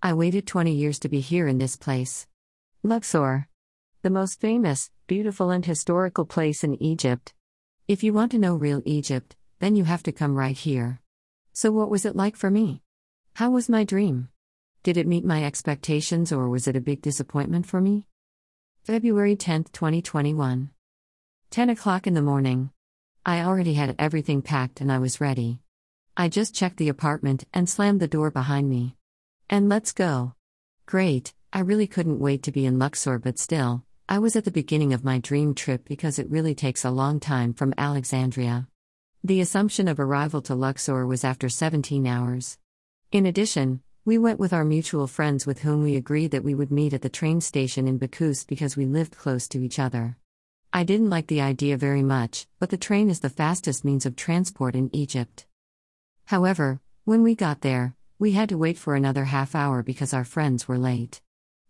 I waited 20 years to be here in this place. Luxor. The most famous, beautiful, and historical place in Egypt. If you want to know real Egypt, then you have to come right here. So, what was it like for me? How was my dream? Did it meet my expectations or was it a big disappointment for me? February 10, 2021. 10 o'clock in the morning. I already had everything packed and I was ready. I just checked the apartment and slammed the door behind me. And let's go. Great, I really couldn't wait to be in Luxor, but still, I was at the beginning of my dream trip because it really takes a long time from Alexandria. The assumption of arrival to Luxor was after 17 hours. In addition, we went with our mutual friends with whom we agreed that we would meet at the train station in Bakus because we lived close to each other. I didn't like the idea very much, but the train is the fastest means of transport in Egypt. However, when we got there, we had to wait for another half hour because our friends were late.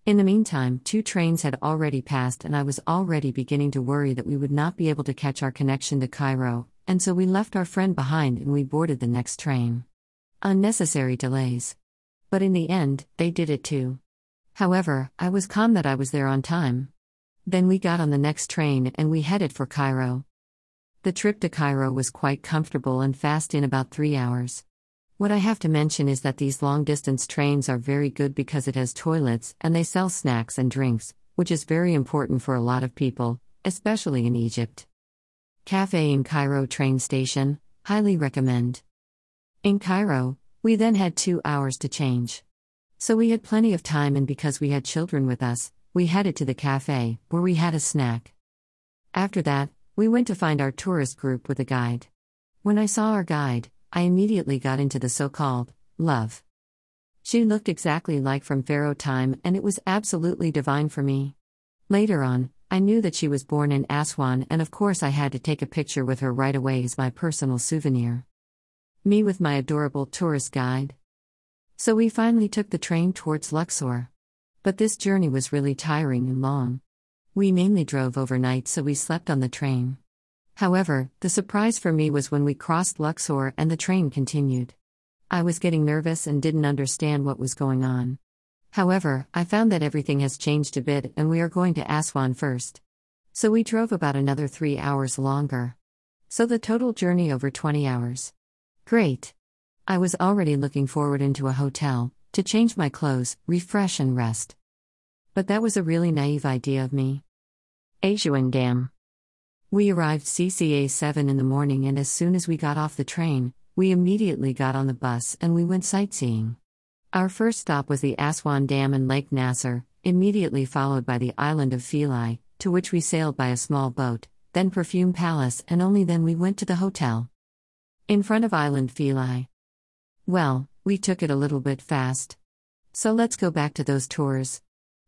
In the meantime, two trains had already passed, and I was already beginning to worry that we would not be able to catch our connection to Cairo, and so we left our friend behind and we boarded the next train. Unnecessary delays. But in the end, they did it too. However, I was calm that I was there on time. Then we got on the next train and we headed for Cairo. The trip to Cairo was quite comfortable and fast in about three hours. What I have to mention is that these long distance trains are very good because it has toilets and they sell snacks and drinks, which is very important for a lot of people, especially in Egypt. Cafe in Cairo train station, highly recommend. In Cairo, we then had two hours to change. So we had plenty of time, and because we had children with us, we headed to the cafe, where we had a snack. After that, we went to find our tourist group with a guide. When I saw our guide, I immediately got into the so called love. She looked exactly like from Pharaoh time, and it was absolutely divine for me. Later on, I knew that she was born in Aswan, and of course, I had to take a picture with her right away as my personal souvenir. Me with my adorable tourist guide. So we finally took the train towards Luxor. But this journey was really tiring and long. We mainly drove overnight, so we slept on the train. However, the surprise for me was when we crossed Luxor and the train continued. I was getting nervous and didn't understand what was going on. However, I found that everything has changed a bit and we are going to Aswan first. So we drove about another three hours longer. So the total journey over 20 hours. Great. I was already looking forward into a hotel, to change my clothes, refresh and rest. But that was a really naive idea of me. Aswan Dam. We arrived CCA 7 in the morning, and as soon as we got off the train, we immediately got on the bus and we went sightseeing. Our first stop was the Aswan Dam and Lake Nasser, immediately followed by the island of Philae, to which we sailed by a small boat, then Perfume Palace, and only then we went to the hotel. In front of Island Philae. Well, we took it a little bit fast. So let's go back to those tours.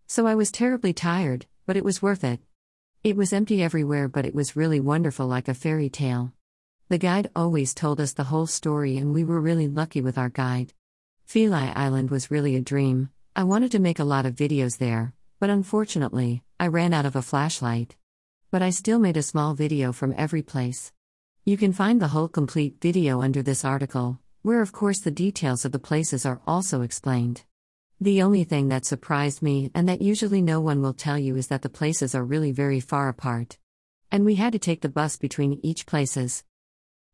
So I was terribly tired, but it was worth it. It was empty everywhere, but it was really wonderful like a fairy tale. The guide always told us the whole story, and we were really lucky with our guide. Philae Island was really a dream. I wanted to make a lot of videos there, but unfortunately, I ran out of a flashlight. But I still made a small video from every place. You can find the whole complete video under this article, where of course the details of the places are also explained. The only thing that surprised me, and that usually no one will tell you, is that the places are really very far apart. And we had to take the bus between each places.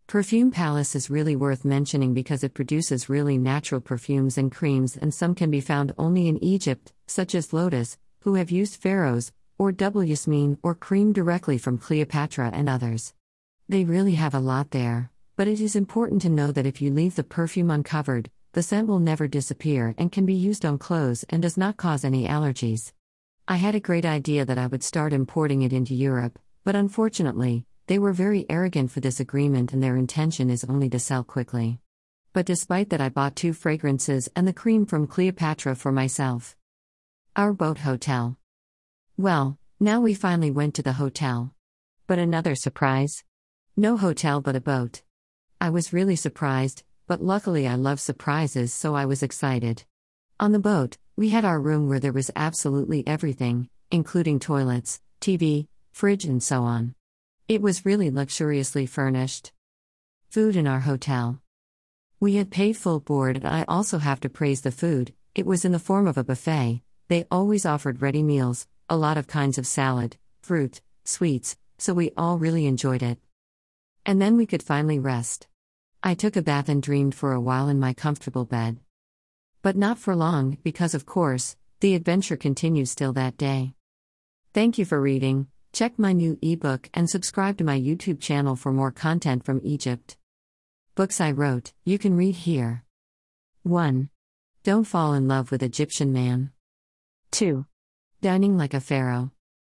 Perfume Palace is really worth mentioning because it produces really natural perfumes and creams, and some can be found only in Egypt, such as Lotus, who have used pharaohs, or double Yasmin or cream directly from Cleopatra and others. They really have a lot there, but it is important to know that if you leave the perfume uncovered, the scent will never disappear and can be used on clothes and does not cause any allergies. I had a great idea that I would start importing it into Europe, but unfortunately, they were very arrogant for this agreement and their intention is only to sell quickly. But despite that, I bought two fragrances and the cream from Cleopatra for myself. Our boat hotel. Well, now we finally went to the hotel. But another surprise. No hotel but a boat. I was really surprised, but luckily I love surprises, so I was excited. On the boat, we had our room where there was absolutely everything, including toilets, TV, fridge, and so on. It was really luxuriously furnished. Food in our hotel. We had paid full board, and I also have to praise the food, It was in the form of a buffet, they always offered ready meals, a lot of kinds of salad, fruit, sweets, so we all really enjoyed it. And then we could finally rest. I took a bath and dreamed for a while in my comfortable bed. But not for long, because of course, the adventure continues still that day. Thank you for reading. Check my new ebook and subscribe to my YouTube channel for more content from Egypt. Books I wrote, you can read here. 1. Don't fall in love with Egyptian man. 2. Dining like a pharaoh.